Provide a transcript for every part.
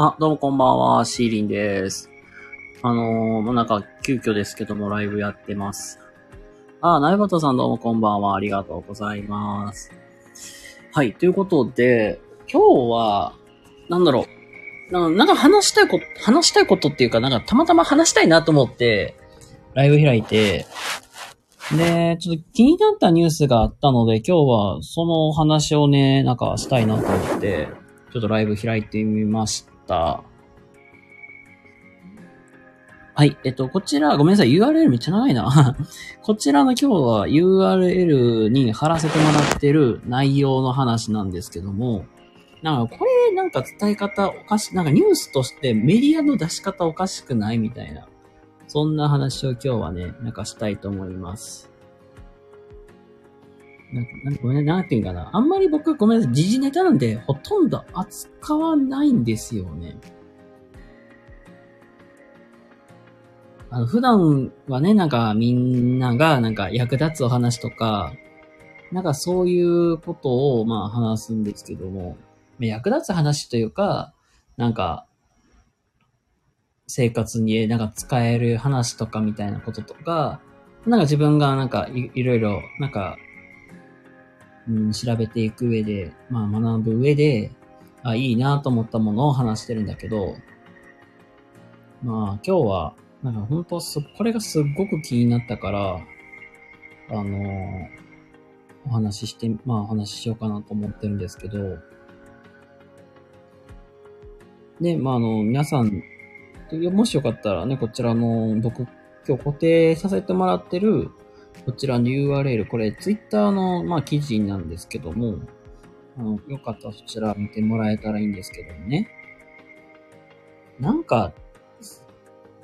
あ、どうもこんばんは、シーリンです。あのー、もうなんか、急遽ですけども、ライブやってます。あ、ナイバトさんどうもこんばんは、ありがとうございます。はい、ということで、今日は、なんだろう、なんか話したいこと、話したいことっていうか、なんかたまたま話したいなと思って、ライブ開いて、で、ちょっと気になったニュースがあったので、今日はそのお話をね、なんかしたいなと思って、ちょっとライブ開いてみました。はい。えっと、こちら、ごめんなさい。URL めっちゃ長いな。こちらの今日は URL に貼らせてもらってる内容の話なんですけども、なんかこれなんか伝え方おかし、なんかニュースとしてメディアの出し方おかしくないみたいな。そんな話を今日はね、なんかしたいと思います。なんか、なんかごめん、なんていうかな。あんまり僕は、ごめんなさい。時事ネタなんで、ほとんど扱わないんですよね。あの、普段はね、なんかみんながなんか役立つお話とか、なんかそういうことをまあ話すんですけども、役立つ話というか、なんか、生活になんか使える話とかみたいなこととか、なんか自分がなんかいいろいろ、なんか、うん、調べていく上で、まあ学ぶ上で、あ、いいなと思ったものを話してるんだけど、まあ今日は、なんか本当す、これがすっごく気になったから、あのお話しして、まあお話ししようかなと思ってるんですけど、で、まああの、皆さん、もしよかったらね、こちらの、僕、今日固定させてもらってる、こちらの URL、これ、ツイッターの、まあ、記事なんですけども、あのよかったらそちら見てもらえたらいいんですけどね。なんか、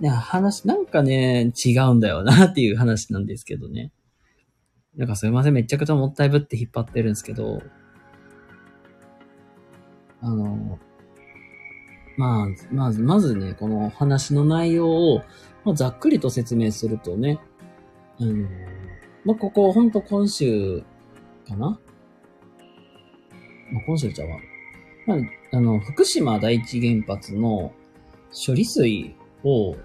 ね、話、なんかね、違うんだよなっていう話なんですけどね。なんかすいません、めちゃくちゃもったいぶって引っ張ってるんですけど、あの、まあ、まず、まずね、この話の内容を、まあ、ざっくりと説明するとね、あの、まあ、ここ、ほんと今週かな？まあ、今週ちゃうわ。まあ、あの、福島第一原発の処理水を、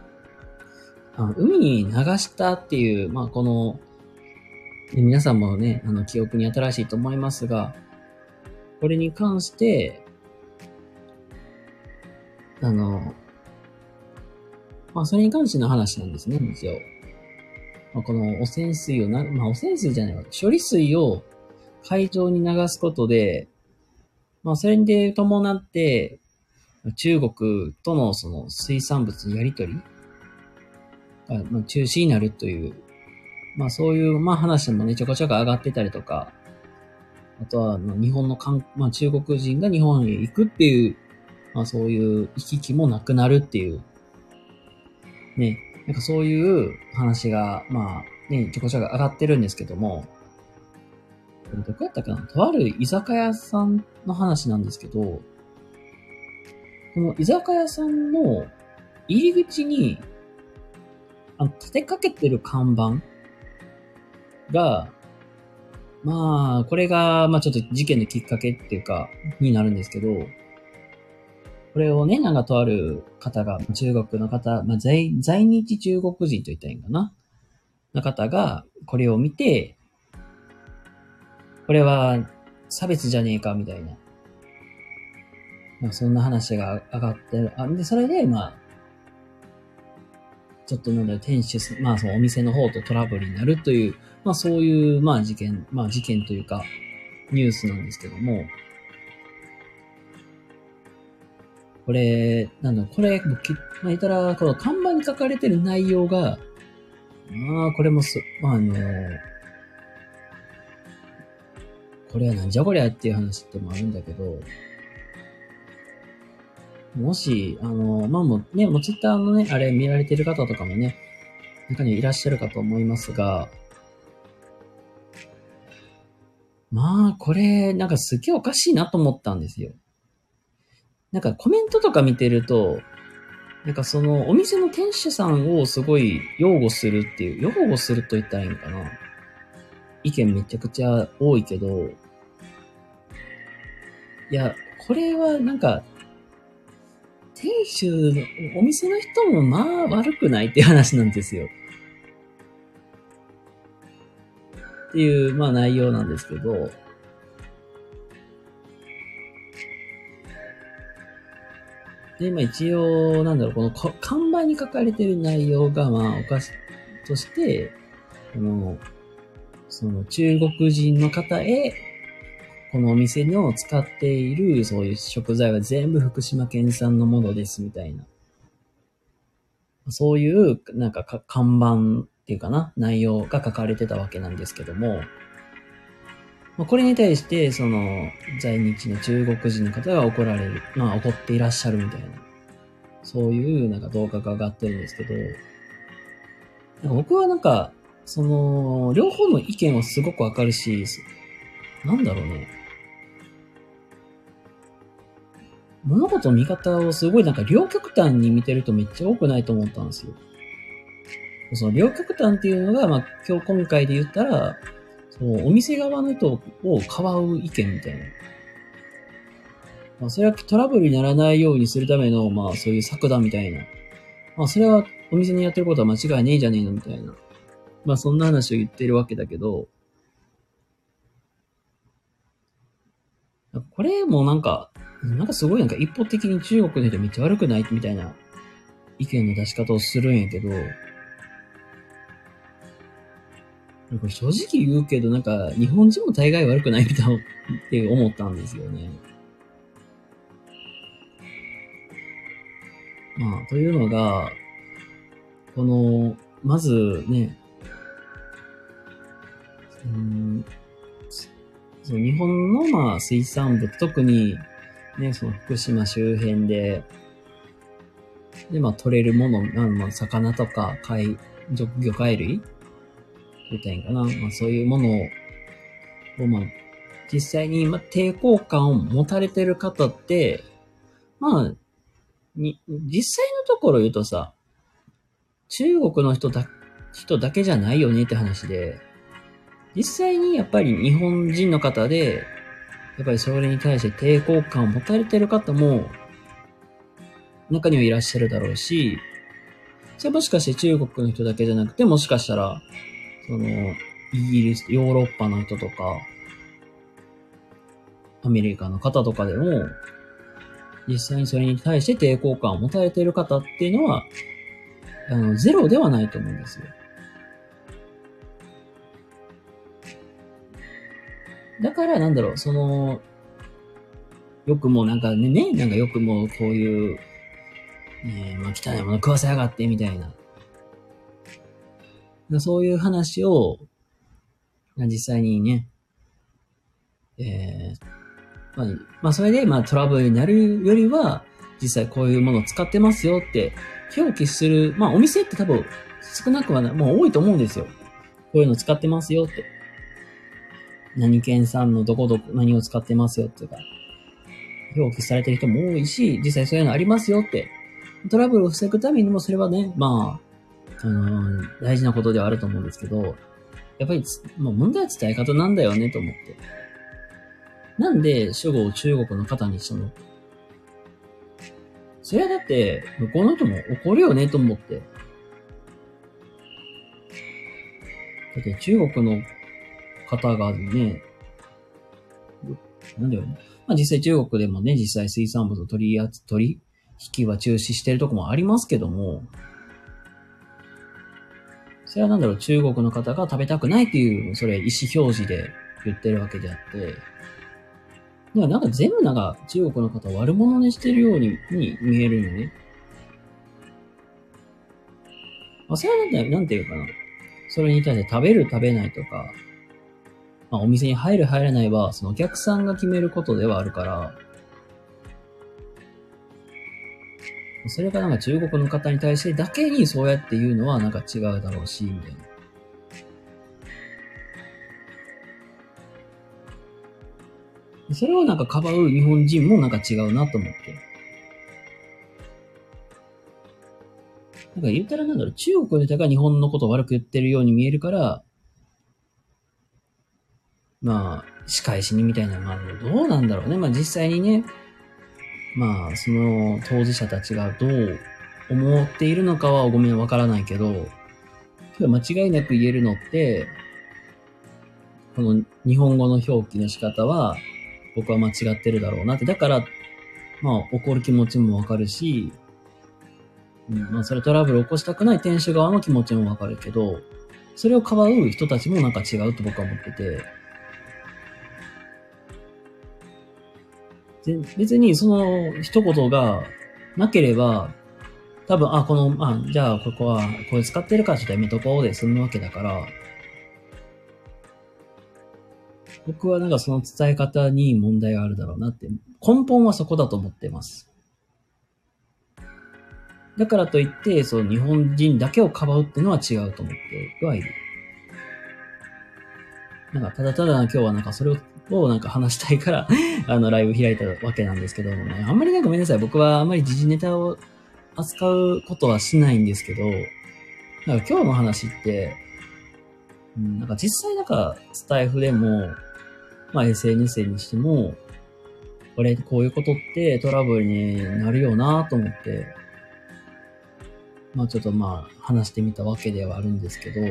あの海に流したっていう、まあ、この、皆さんもね、あの、記憶に新しいと思いますが、これに関して、あの、まあ、それに関しての話なんですね、一応。まあ、この汚染水をな、まあ、汚染水じゃないわ。処理水を海上に流すことで、まあ、それで伴って、中国とのその水産物のやりとりが、まあ、中止になるという、まあ、そういう、まあ、話もね、ちょこちょこ上がってたりとか、あとは、日本の観、まあ、中国人が日本へ行くっていう、まあ、そういう行き来もなくなるっていう、ね、なんかそういう話が、まあ、ね、ちょこちょこ上がってるんですけども、これどこやったかな？とある居酒屋さんの話なんですけど、この居酒屋さんの入り口に、あの、立てかけてる看板が、まあ、これが、まあちょっと事件のきっかけっていうか、になるんですけど、これをね、なんかとある方が、中国の方、まあ在、在日中国人と言ったらいいんかなの方が、これを見て、これは差別じゃねえか、みたいな。まあ、そんな話が上がってる。あで、それで、まあ、ちょっとなんだ店主、まあ、そのお店の方とトラブルになるという、まあ、そういう、まあ、事件、まあ、事件というか、ニュースなんですけども、これ、なんだ、これ、まあ、言ったら、この看板に書かれてる内容が、まあ、これもす、まあ、あの、これはなんじゃこりゃっていう話ってもあるんだけど、もし、あの、まあもうね、もうツイッターのね、あれ見られてる方とかもね、中にいらっしゃるかと思いますが、まあ、これ、なんかすげえおかしいなと思ったんですよ。なんかコメントとか見てると、なんかそのお店の店主さんをすごい擁護するっていう、擁護すると言ったらいいのかな。意見めちゃくちゃ多いけど、いや、これはなんか、店主、お店の人もまあ悪くないっていう話なんですよ。っていう、まあ内容なんですけど、で、まあ一応、なんだろう、この看板に書かれてる内容が、まあお菓子として、この、その中国人の方へ、このお店の使っているそういう食材は全部福島県産のものですみたいな。そういう、なんかか看板っていうかな、内容が書かれてたわけなんですけども、まあ、これに対して、その、在日の中国人の方が怒られる、まあ怒っていらっしゃるみたいな、そういうなんか動画が上がってるんですけど、僕はなんか、その、両方の意見はすごくわかるし、なんだろうね。物事の見方をすごいなんか両極端に見てるとめっちゃ多くないと思ったんですよ。その両極端っていうのが、まあ今日今回で言ったら、そのお店側の人をかわう意見みたいな。まあそれはトラブルにならないようにするための、まあそういう策だみたいな。まあそれはお店にやってることは間違いねえじゃねえのみたいな。まあそんな話を言ってるわけだけど、これもなんか、なんかすごいなんか一方的に中国の人めっちゃ悪くない？みたいな意見の出し方をするんやけど、これ正直言うけど、なんか日本人も大概悪くないみたいって思ったんですよね。まあ、というのが、この、まずね、うん、その日本のまあ水産物、特にね、その福島周辺で、で、まあ取れるもの、まあ、魚とか貝、魚介類みたいかな。まあそういうものを、まあ、実際に、まあ、抵抗感を持たれてる方って、まあ、に、実際のところ言うとさ、中国の人だ、人だけじゃないよねって話で、実際にやっぱり日本人の方で、やっぱりそれに対して抵抗感を持たれてる方も、中にはいらっしゃるだろうし、それもしかして中国の人だけじゃなくて、もしかしたら、その、イギリス、ヨーロッパの人とか、アメリカの方とかでも、実際にそれに対して抵抗感を持たれている方っていうのは、あの、ゼロではないと思うんですよ。だから、なんだろう、その、よくもなんかね、ね、なんかよくもこういう、ねまあ汚いもの食わせやがって、みたいな。そういう話を、実際にね、えー、まあ、まあ、それで、まあ、トラブルになるよりは、実際こういうものを使ってますよって表記する、まあ、お店って多分少なくはない、もう多いと思うんですよ。こういうの使ってますよって。何県産のどこどこ、何を使ってますよっていうか、表記されてる人も多いし、実際そういうのありますよって。トラブルを防ぐためにもそれはね、まあ、あのー、大事なことではあると思うんですけど、やっぱり、もう問題は伝え方なんだよねと思って。なんで、主語を中国の方にしたの？それはだって、向こうの人も怒るよねと思って。だって中国の方がね、なんだよね。まあ実際中国でもね、実際水産物取り扱、取引は中止してるとこもありますけども、それはなんだろう、中国の方が食べたくないっていう、それ意思表示で言ってるわけであって、だからなんか全部なんか中国の方悪者にしてるようにに見えるよね。まあ、それはなんて、なんていうかな。それに対して食べる食べないとか、まあ、お店に入る入らないは、そのお客さんが決めることではあるから、それがなんか中国の方に対してだけにそうやって言うのはなんか違うだろうし、みたいな。それをなんかかばう日本人もなんか違うなと思って。なんか言ったらなんだろう、中国の人が日本のことを悪く言ってるように見えるから、まあ、仕返しにみたいな、まあ、どうなんだろうね。まあ実際にね、まあ、その当事者たちがどう思っているのかはごめんわからないけど、間違いなく言えるのって、この日本語の表記の仕方は僕は間違ってるだろうなって。だから、まあ怒る気持ちもわかるし、うん、まあそれトラブル起こしたくない店主側の気持ちもわかるけど、それをかばう人たちもなんか違うと僕は思ってて、別にその一言がなければ、多分、あ、この、あ、じゃあここはこれ使ってるからちょっとやめとこうで済むわけだから、僕はなんかその伝え方に問題があるだろうなって、根本はそこだと思ってます。だからといって、その日本人だけをかばうっていうのは違うと思ってはいる。なんか、ただただ今日はなんかそれををなんか話したいから あの、ライブ開いたわけなんですけどもね。あんまりなんかごめんなさい。僕はあんまり時事ネタを扱うことはしないんですけど、なんか今日の話って、うん、なんか実際なんかスタイフでも、まあ SNS にしても、これ、こういうことってトラブルになるよなと思って、まあちょっとまあ話してみたわけではあるんですけど、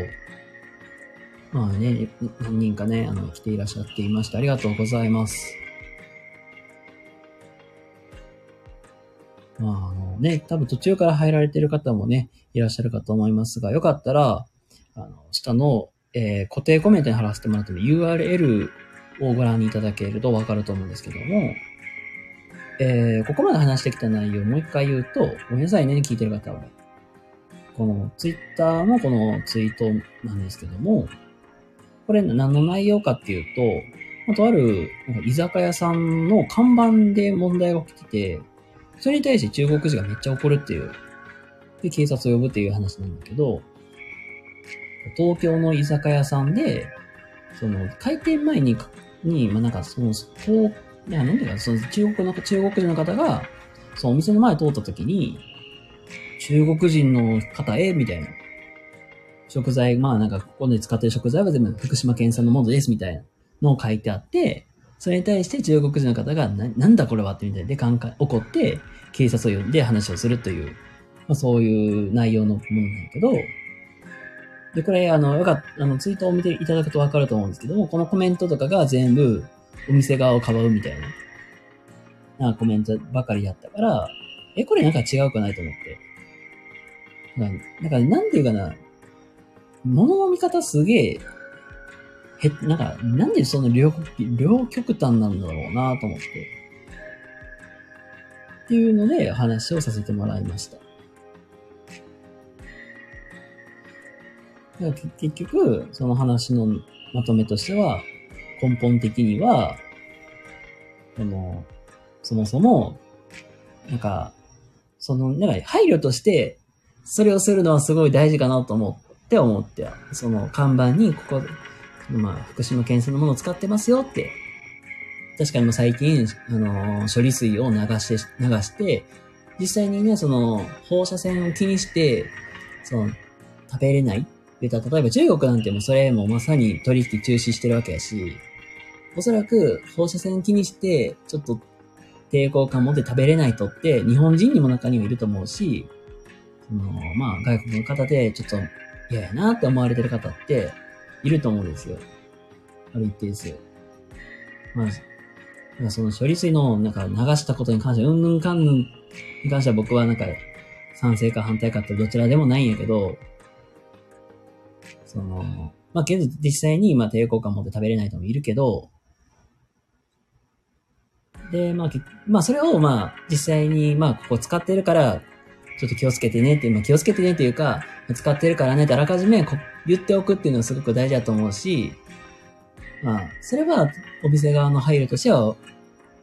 まあね、何人かね、あの、来ていらっしゃっていまして、ありがとうございます。まあ、あのね、多分途中から入られている方もね、いらっしゃるかと思いますが、よかったら、あの、下の、えー、固定コメントに貼らせてもらっても URL をご覧いただけるとわかると思うんですけども、えー、ここまで話してきた内容をもう一回言うと、ごめんなさいね、聞いてる方は。このツイッターのこのツイートなんですけども、これ何の内容かっていうと、あとある居酒屋さんの看板で問題が起きてて、それに対して中国人がめっちゃ怒るっていう、で、警察を呼ぶっていう話なんだけど、東京の居酒屋さんで、その、開店前に、に、まあ、なんかその、東、いや、なんていうか、その中国の、中国人の方が、そのお店の前通った時に、中国人の方へ、みたいな。食材、まあなんかここで使ってる食材は全部福島県産のものです、みたいなのを書いてあって、それに対して中国人の方が、ななんだこれはってみたいで、怒って、警察を呼んで話をするという、まあ、そういう内容のものなんだけど、で、これ、あの、よかった、あの、ツイートを見ていただくとわかると思うんですけども、このコメントとかが全部、お店側をかばうみたいな、なコメントばかりだったから、え、これなんか違うくないと思って。だから、なんていうかな、物の見方すげえへ、なんか、なんでその両両極端なんだろうなと思って。っていうので話をさせてもらいました。結局、その話のまとめとしては、根本的には、その、そもそも、なんか、その、なんか配慮として、それをするのはすごい大事かなと思ってって思って、その看板にここ、まあ、福島県産のものを使ってますよって。確かにもう最近、あのー、処理水を流して、流して、実際にね、その、放射線を気にして、その、食べれないで、例えば中国なんてもそれもまさに取引中止してるわけやし、おそらく放射線気にして、ちょっと抵抗感持って食べれない人って日本人にも中にはいると思うし、その、まあ外国の方でちょっと嫌やなって思われてる方って、いると思うんですよ。ある一定数。まあ、その処理水のなんか流したことに関して、うんぬんかんぬんに関しては僕はなんか賛成か反対かってどちらでもないんやけど、その、まあ、けど実際にまあ抵抗感持って食べれない人もいるけど、で、まあ、まあ、それをまあ、実際にまあ、ここ使ってるから、ちょっと気をつけてねって、まあ、気をつけてねっていうか、使ってるからねってあらかじめ言っておくっていうのはすごく大事だと思うし、まあ、それはお店側の配慮としては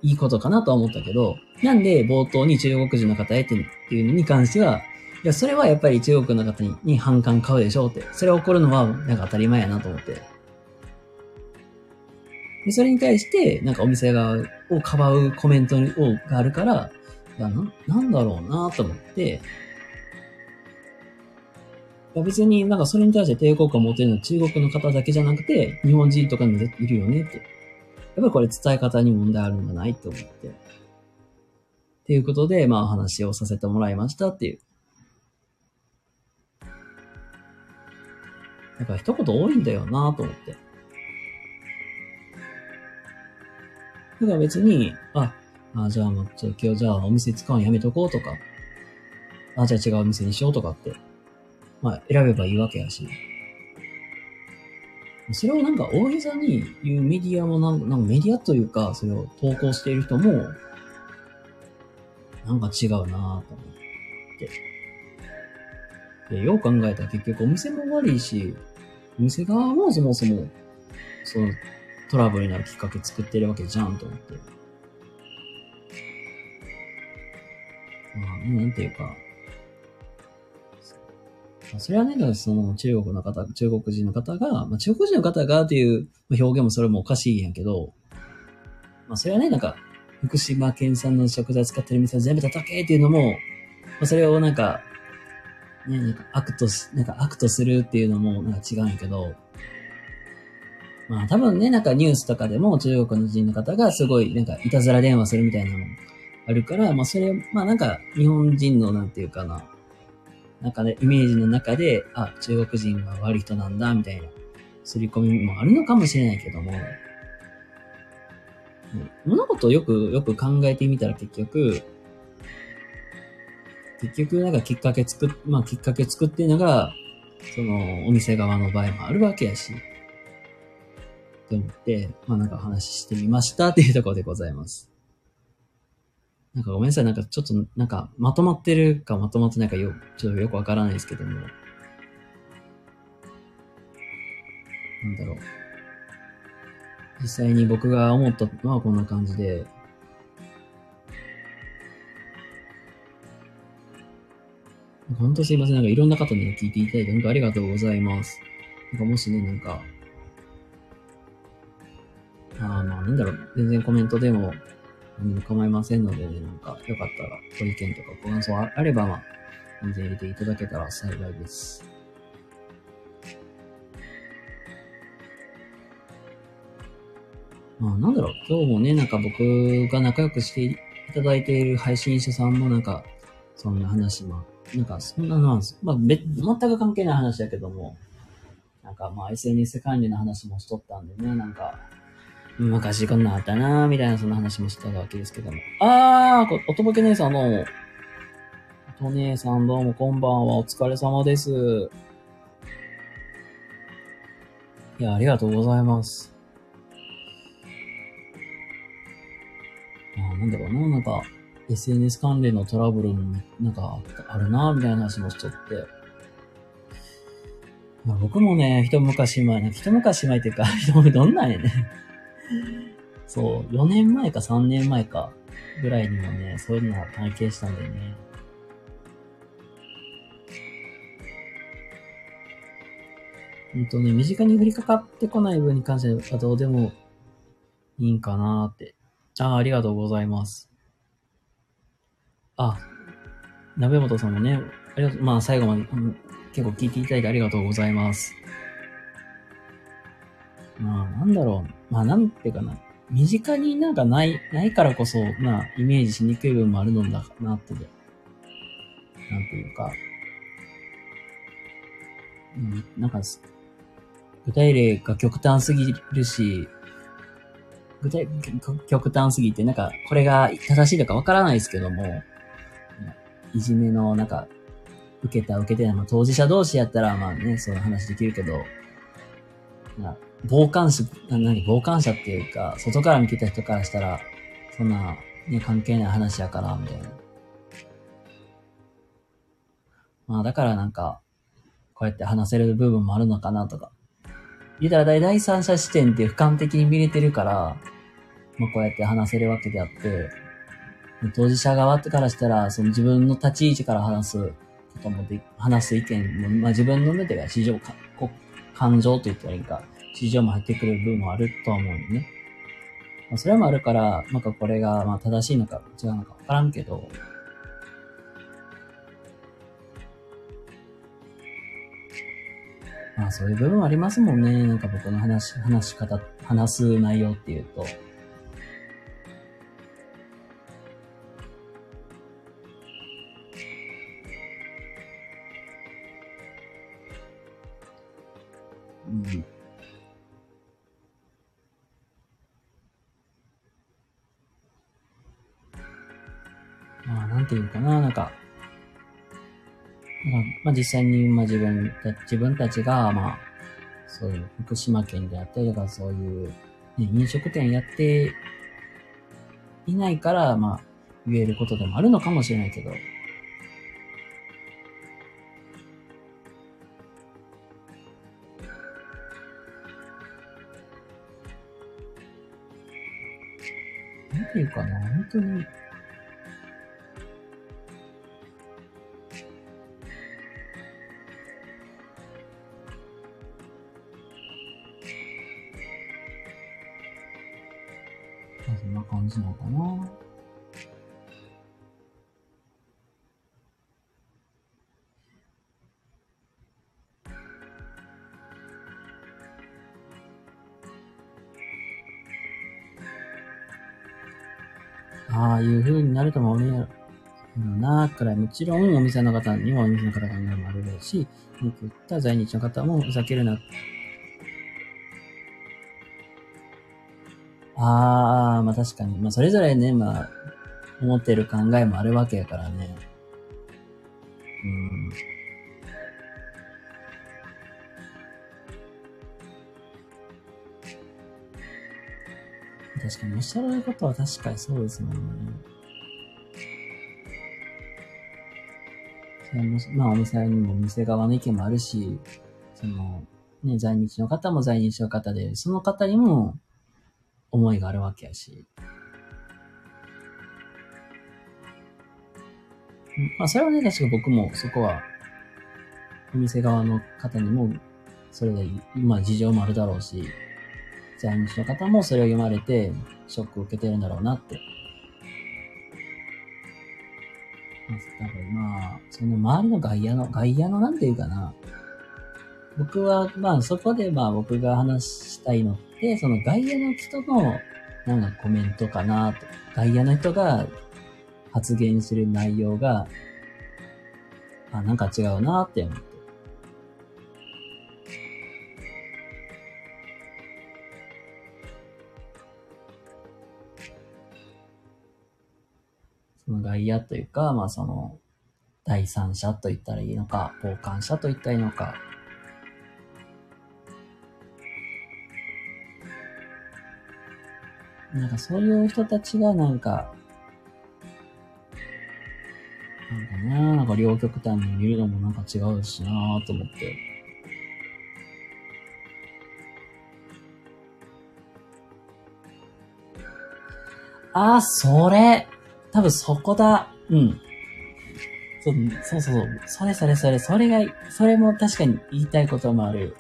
いいことかなとは思ったけど、なんで冒頭に中国人の方へっていうのに関しては、いや、それはやっぱり中国の方にに反感買うでしょうって。それ起こるのはなんか当たり前やなと思って。で、それに対して、なんかお店側をかばうコメントがあるから、な、なんだろうなと思って、別になんかそれに対して抵抗感を持てるのは中国の方だけじゃなくて、日本人とかにもいるよねって。やっぱりこれ伝え方に問題あるんじゃないって思って。っていうことで、まあお話をさせてもらいましたっていう。だから一言多いんだよなと思って。だから別に、あ、あじゃあもう、ちょ今日じゃあお店使うのやめとこうとか、あ、じゃあ違うお店にしようとかって、まあ選べばいいわけやし。それをなんか大げさに言うメディアもなんか、なんかメディアというか、それを投稿している人も、なんか違うなぁと思って。で、よう考えたら結局お店も悪いし、お店側もそもそも、そのトラブルになるきっかけ作ってるわけじゃんと思って。まあ、なんていうか、それはね、その中国の方、中国人の方が、まあ、中国人の方がっていう表現もそれもおかしいやんけど、まあそれはね、なんか、福島県産の食材使ってる店を全部叩けっていうのも、まあ、それをなんか、ね、なんか悪とし、なんか悪とするっていうのもなんか違うんやけど、まあ多分ね、なんかニュースとかでも中国の人の方がすごいなんかいたずら電話するみたいなのあるから、まあそれ、まあなんか日本人のなんていうかな、なんかね、イメージの中で、あ、中国人は悪い人なんだ、みたいな、刷り込みもあるのかもしれないけども、物事をよく、よく考えてみたら結局、結局なんかきっかけ作っ、まあきっかけ作ってるのが、そのお店側の場合もあるわけやし、と思って、まあなんか話してみましたっていうところでございます。なんかごめんなさい、なんかちょっと、なんかまとまってるかまとまってないかよ、ちょっとよくわからないですけども。なんだろう。実際に僕が思ったのはこんな感じで、本当すいません。なんかいろんな方に聞いていただいて、本当ありがとうございます。なんかもしね、なんか、あまあなんだろう、全然コメントでも何も構いませんのでね、なんかよかったらご意見とかご感想あれば、まあ、全然入れていただけたら幸いです。まあなんだろう、今日もね、なんか僕が仲良くしていただいている配信者さんもなんか、そんな話も、なんかそんなのは、まあ別、全く関係ない話だけども、なんかまあ SNS 管理の話もしとったんでね、なんか、昔こんなあったなぁ、みたいなそんな話もしてたわけですけども。あー、おとぼけ姉さんどうも。おと姉さんどうもこんばんは。お疲れ様です。いや、ありがとうございます。あなんだろうな、なんか、SNS 関連のトラブルも、なんか、あるな、みたいな話もしちゃって。まあ、僕もね、一昔前、一昔前っていうか、どんなんやね。そう、4年前か3年前かぐらいにもね、そういうのは体験したんだよね。本当ね、身近に降りかかってこない分に関してはどうでもいいんかなーって。ああ、ありがとうございます。あ、鍋本さんもね、ありがとう、まあ最後まで、うん、結構聞いていただいてありがとうございます。まあ、なんだろう。まあ、なんていうかな。身近になんかない、ないからこそ、まあ、イメージしにくい部分もあるのだなって。なんていうか。うん、なんか、具体例が極端すぎるし、具体、極端すぎて、なんか、これが正しいのかわからないですけども、いじめの、なんか、受けた受けてない、まあ、当事者同士やったら、まあね、そういう話できるけど、まあ、傍観者、何、傍観者っていうか、外から見てた人からしたら、そんな、ね、関係ない話やから、みたいな。まあ、だからなんか、こうやって話せる部分もあるのかなとか。言うたら第三者視点って俯瞰的に見れてるから、まあこうやって話せるわけであって、当事者側からしたら、その自分の立ち位置から話すこともで、話す意見も、まあ自分の目では市場か、感情と言ったらいいか、市場も入ってくる部分もあるとは思うよね。まあ、それもあるから、なんかこれがまあ正しいのか違うのかわからんけど、まあそういう部分ありますもんね。なんか僕の話、話し方、話す内容っていうと。うん。まあ、なんていうかな、なんか、まあ、実際に、まあ自分た、自分たちが、まあ、そういう福島県であったりとか、そういう、ね、飲食店やっていないから、まあ、言えることでもあるのかもしれないけど、なんていうかな、本当に、感じなのかな。ああいう風になるとも思うやろな、くらい、もちろんお店の方にはお店の方考えもあるだろうし、僕言った在日の方もふざけるな。ああ、まあ確かに。まあそれぞれね、まあ、思ってる考えもあるわけやからね。うん。確かにおっしゃられることは確かにそうですもんね。それもまあお店にもお店側の意見もあるし、その、ね、在日の方も在日の方で、その方にも思いがあるわけやし。まあそれはね、確か僕もそこは、お店側の方にも、それで、まあ事情もあるだろうし、在日の方もそれを読まれて、ショックを受けてるんだろうなって。まあ、多分まあ、その周りの外野の、外野のなんていうかな。僕は、まあそこでまあ僕が話したいのって、その外野の人のなんかコメントかなと。外野の人が発言する内容が、あ、なんか違うなって思って。その外野というか、まあその、第三者と言ったらいいのか、傍観者と言ったらいいのか。なんかそういう人たちがなんか、なんかね、なんか両極端に見るのもなんか違うしなぁと思って。あ、それ多分そこだ。うん。そうそうそうそう。それそれそれ。それが、それも確かに言いたいこともある。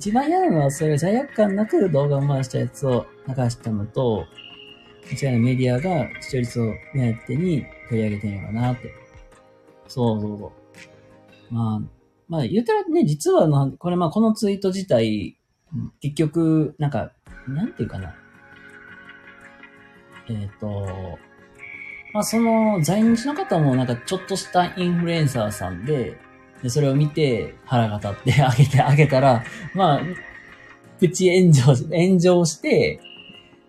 一番嫌なのは、それ罪悪感なく動画を回したやつを流したのと、こちらのメディアが視聴率を目当てに取り上げてるのかなって。そうそうそう。まあ、まあ言ったらね、実はな、これまあこのツイート自体、結局、なんか、なんていうかな。えっ、と、まあその在日の方もなんかちょっとしたインフルエンサーさんで、でそれを見て腹が立って あげてあげたら、まあ、プチ炎上、炎上して、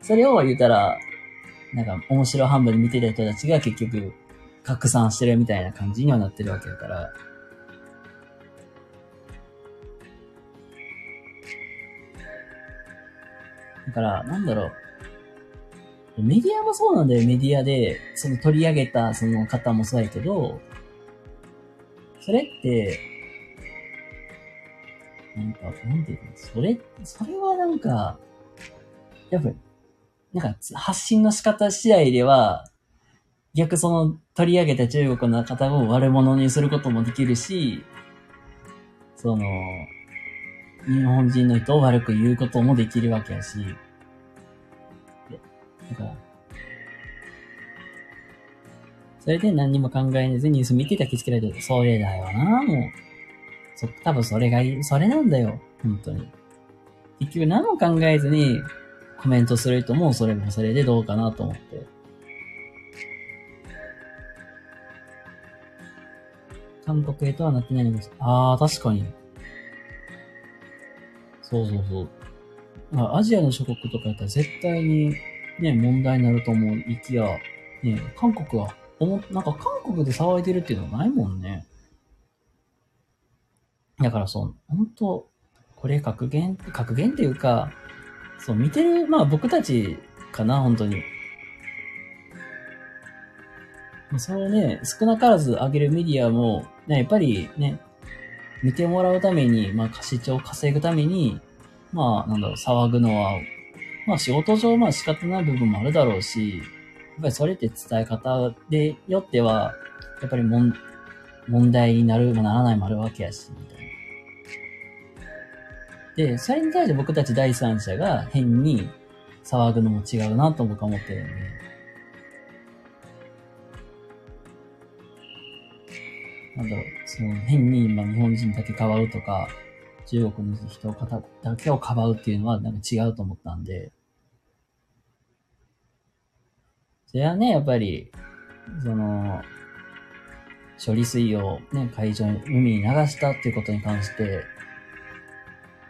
それを言ったら、なんか面白半分で見てた人たちが結局拡散してるみたいな感じにはなってるわけだから。だから、なんだろう。メディアもそうなんだよ、メディアで、その取り上げたその方もそうやけど、それって、なんか、なんていうの、それ、それはなんか、やっぱ、なんか発信の仕方次第では、逆その取り上げた中国の方を悪者にすることもできるし、その、日本人の人を悪く言うこともできるわけやし、でだから、それで何にも考えずにニュース見てたけつけられて、それだよな、もう。そ、多分それがいい、それなんだよ、本当に。結局何も考えずにコメントする人もそれもそれでどうかなと思って。韓国へとはなってないのです。ああ、確かに。そうそうそう。あ、アジアの諸国とかやったら絶対にね、問題になると思う。いきや、ね、韓国は、おも、なんか韓国で騒いでるっていうのはないもんね。だからそう、本当これ格言、格言っていうか、そう、見てる、まあ僕たちかな、本当に。それね、少なからず上げるメディアも、ね、やっぱりね、見てもらうために、まあ、歌詞帳を稼ぐために、まあ、なんだろう、騒ぐのは、まあ、仕事上、まあ、仕方ない部分もあるだろうし、やっぱりそれって伝え方でよっては、やっぱりもん問題になる、まあ、ならないもあるわけやし、みたいな。で、それに対して僕たち第三者が変に騒ぐのも違うなと僕は思ってるんで、なんだろう、その変に今日本人だけかばうとか、中国の人だけをかばうっていうのはなんか違うと思ったんで、それはね、やっぱり、その、処理水をね、海上に、海に流したっていうことに関して、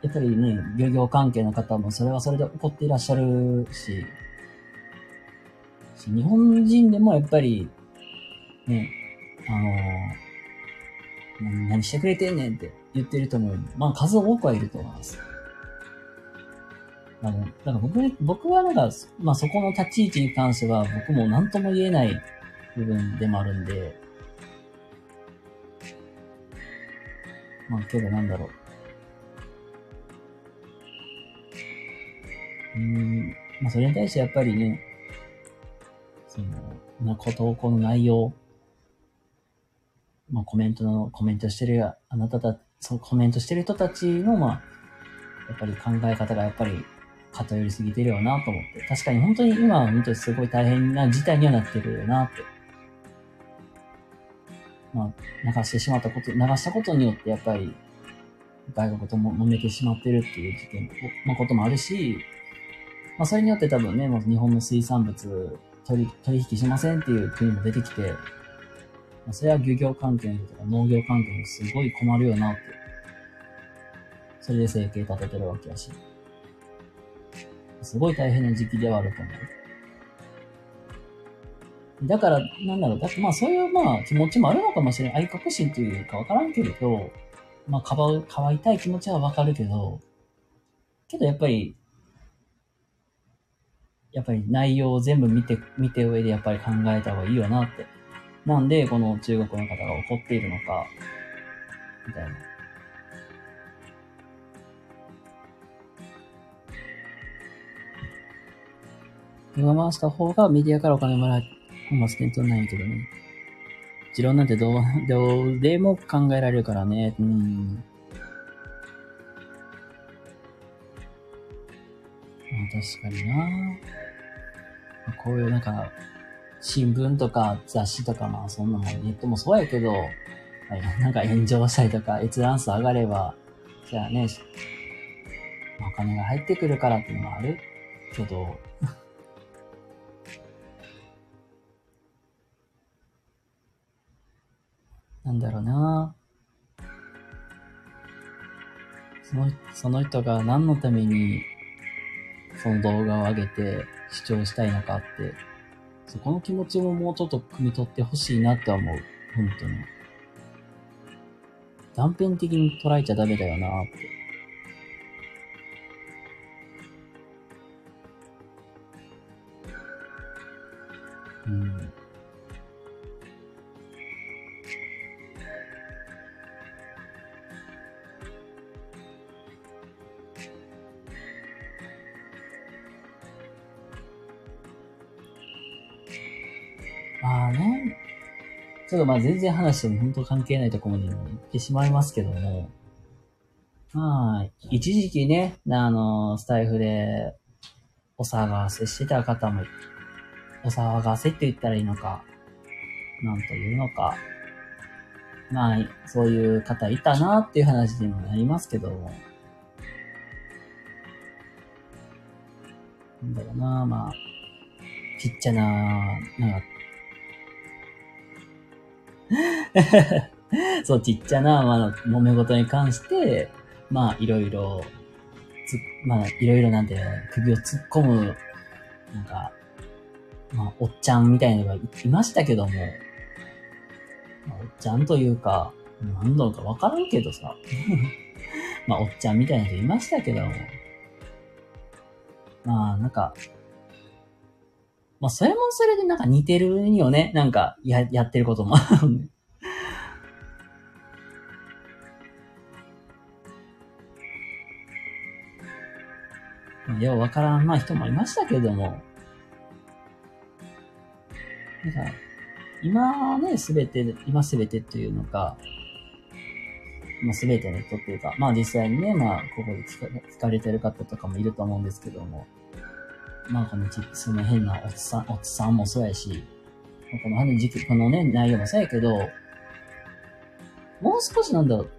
やっぱりね、漁業関係の方もそれはそれで怒っていらっしゃるし、日本人でもやっぱり、ね、あの何してくれてんねんって言ってる人も、まあ数多くはいると思います。あの、だから僕僕はなんか、まあそこの立ち位置に関しては僕も何とも言えない部分でもあるんで、まあけどなんだろう。うん、まあそれに対してやっぱりね、その、な、投稿の内容まあ、コメントの、コメントしてる、あなたた、そのコメントしてる人たちの、まあ、やっぱり考え方がやっぱり偏りすぎてるよなと思って。確かに本当に今見てすごい大変な事態にはなってるよなって。まあ、流してしまったこと、流したことによってやっぱり、外国とも揉めてしまってるっていう事件のこともあるし、まあそれによって多分ね、もう日本の水産物取り、取引しませんっていう国も出てきて、まあそれは漁業関係の人とか農業関係にすごい困るよなって。それで生計立ててるわけやし。すごい大変な時期ではあると思う。だから、なんだろう。だってまあそういうまあ気持ちもあるのかもしれない。愛国心というかわからんけれど、まあかばう、かばいたい気持ちはわかるけど、けどやっぱり、やっぱり内容を全部見て、見て上でやっぱり考えた方がいいよなってなんでこの中国の方が怒っているのか、みたいな。今回した方がメディアからお金もらえ、本末転倒ないけどね。持論なんてどう、どうでも考えられるからね。うん。まあ確かになこういうなんか、新聞とか雑誌とかまあそんなもんネットもそうやけど、なんか炎上したりとか閲覧数上がれば、じゃあね、お金が入ってくるからっていうのもあるけど、なんだろうなその、その人が何のためにその動画を上げて視聴したいのかってそこの気持ちももうちょっと汲み取ってほしいなって思う。本当に。断片的に捉えちゃダメだよなって。とまあ全然話とも本当関係ないところに行ってしまいますけども、まあ、一時期ね、あの、スタイフでお騒がせしてた方も、お騒がせって言ったらいいのか、なんというのか、まあ、そういう方いたなっていう話にもなりますけども、なんだろうな、まあ、ちっちゃな、なんか、そう、ちっちゃな、まあ、揉め事に関して、まあ、いろいろ、つ、まあ、いろいろなんて、首を突っ込む、なんか、まあ、おっちゃんみたいなのがいましたけども、まあ、おっちゃんというか、何度かわからんけどさ。まあ、おっちゃんみたいな人いましたけども。まあ、なんか、まあ、それもそれでなんか似てるよね。なんか、や、やってることも。ようわからん、まあ人もいましたけども。なんか、今ね、すべて、今すべてというのか、まあすべての人っていうか、まあ実際にね、まあここで聞か聞かれてる方とかもいると思うんですけども、まあこのその変なおっさん、おっさんもそうやし、この時期、このね、内容もそうやけど、もう少しなんだろう、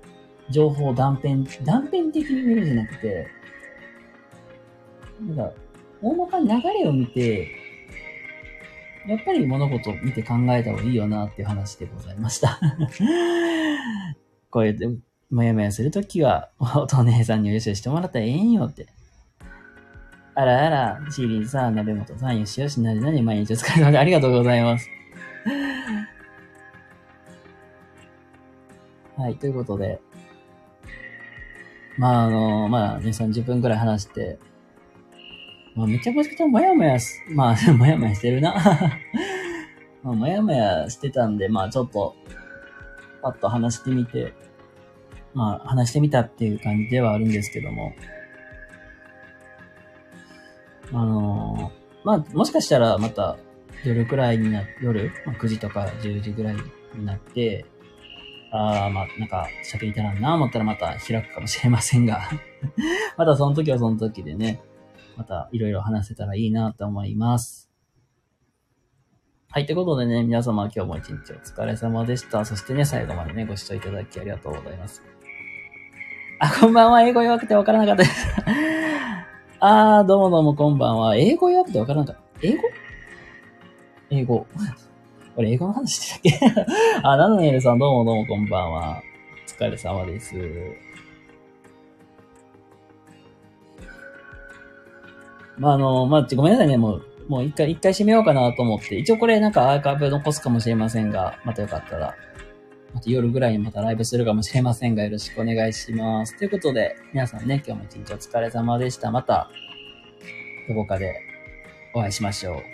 情報断片、断片的に見るんじゃなくて、なんか、大まかに流れを見て、やっぱり物事を見て考えた方がいいよなっていう話でございました こうやって、もやもやするときは、おと姉さんによししてもらったらええんよって。あらあら、シーリンさん、鍋本さん、よしよし、なになに毎日お疲れ様でありがとうございます。はい、ということで。まあ、あの、まあ、ね、30分くらい話して、まあ、めちゃくちゃもやもやす、まあ、もやもやしてるな。まあ、もやもやしてたんで、まあ、ちょっと、パッと話してみて、まあ、話してみたっていう感じではあるんですけども。あのー、まあ、もしかしたらまた夜くらいにな、夜、まあ、9時とか10時ぐらいになって、ああ、まあ、なんか、喋りたらんな思ったらまた開くかもしれませんが またその時はその時でね、またいろいろ話せたらいいなと思います。はい。ということでね、皆様今日も一日お疲れ様でした。そしてね、最後までね、ご視聴いただきありがとうございます。あ、こんばんは。英語弱くてわからなかったですあー、どうもどうもこんばんは。英語弱くてわからなかった。英語？英語。これ英語の話してたっけ？あ、ナノネルさんどうもどうもこんばんは。お疲れ様です。まあ、あの、まあ、ごめんなさいね、もう、もう一回、一回閉めようかなと思って、一応これなんかアーカイブ残すかもしれませんが、またよかったら、また夜ぐらいにまたライブするかもしれませんが、よろしくお願いします。ということで、皆さんね、今日も一日お疲れ様でした。また、どこかでお会いしましょう。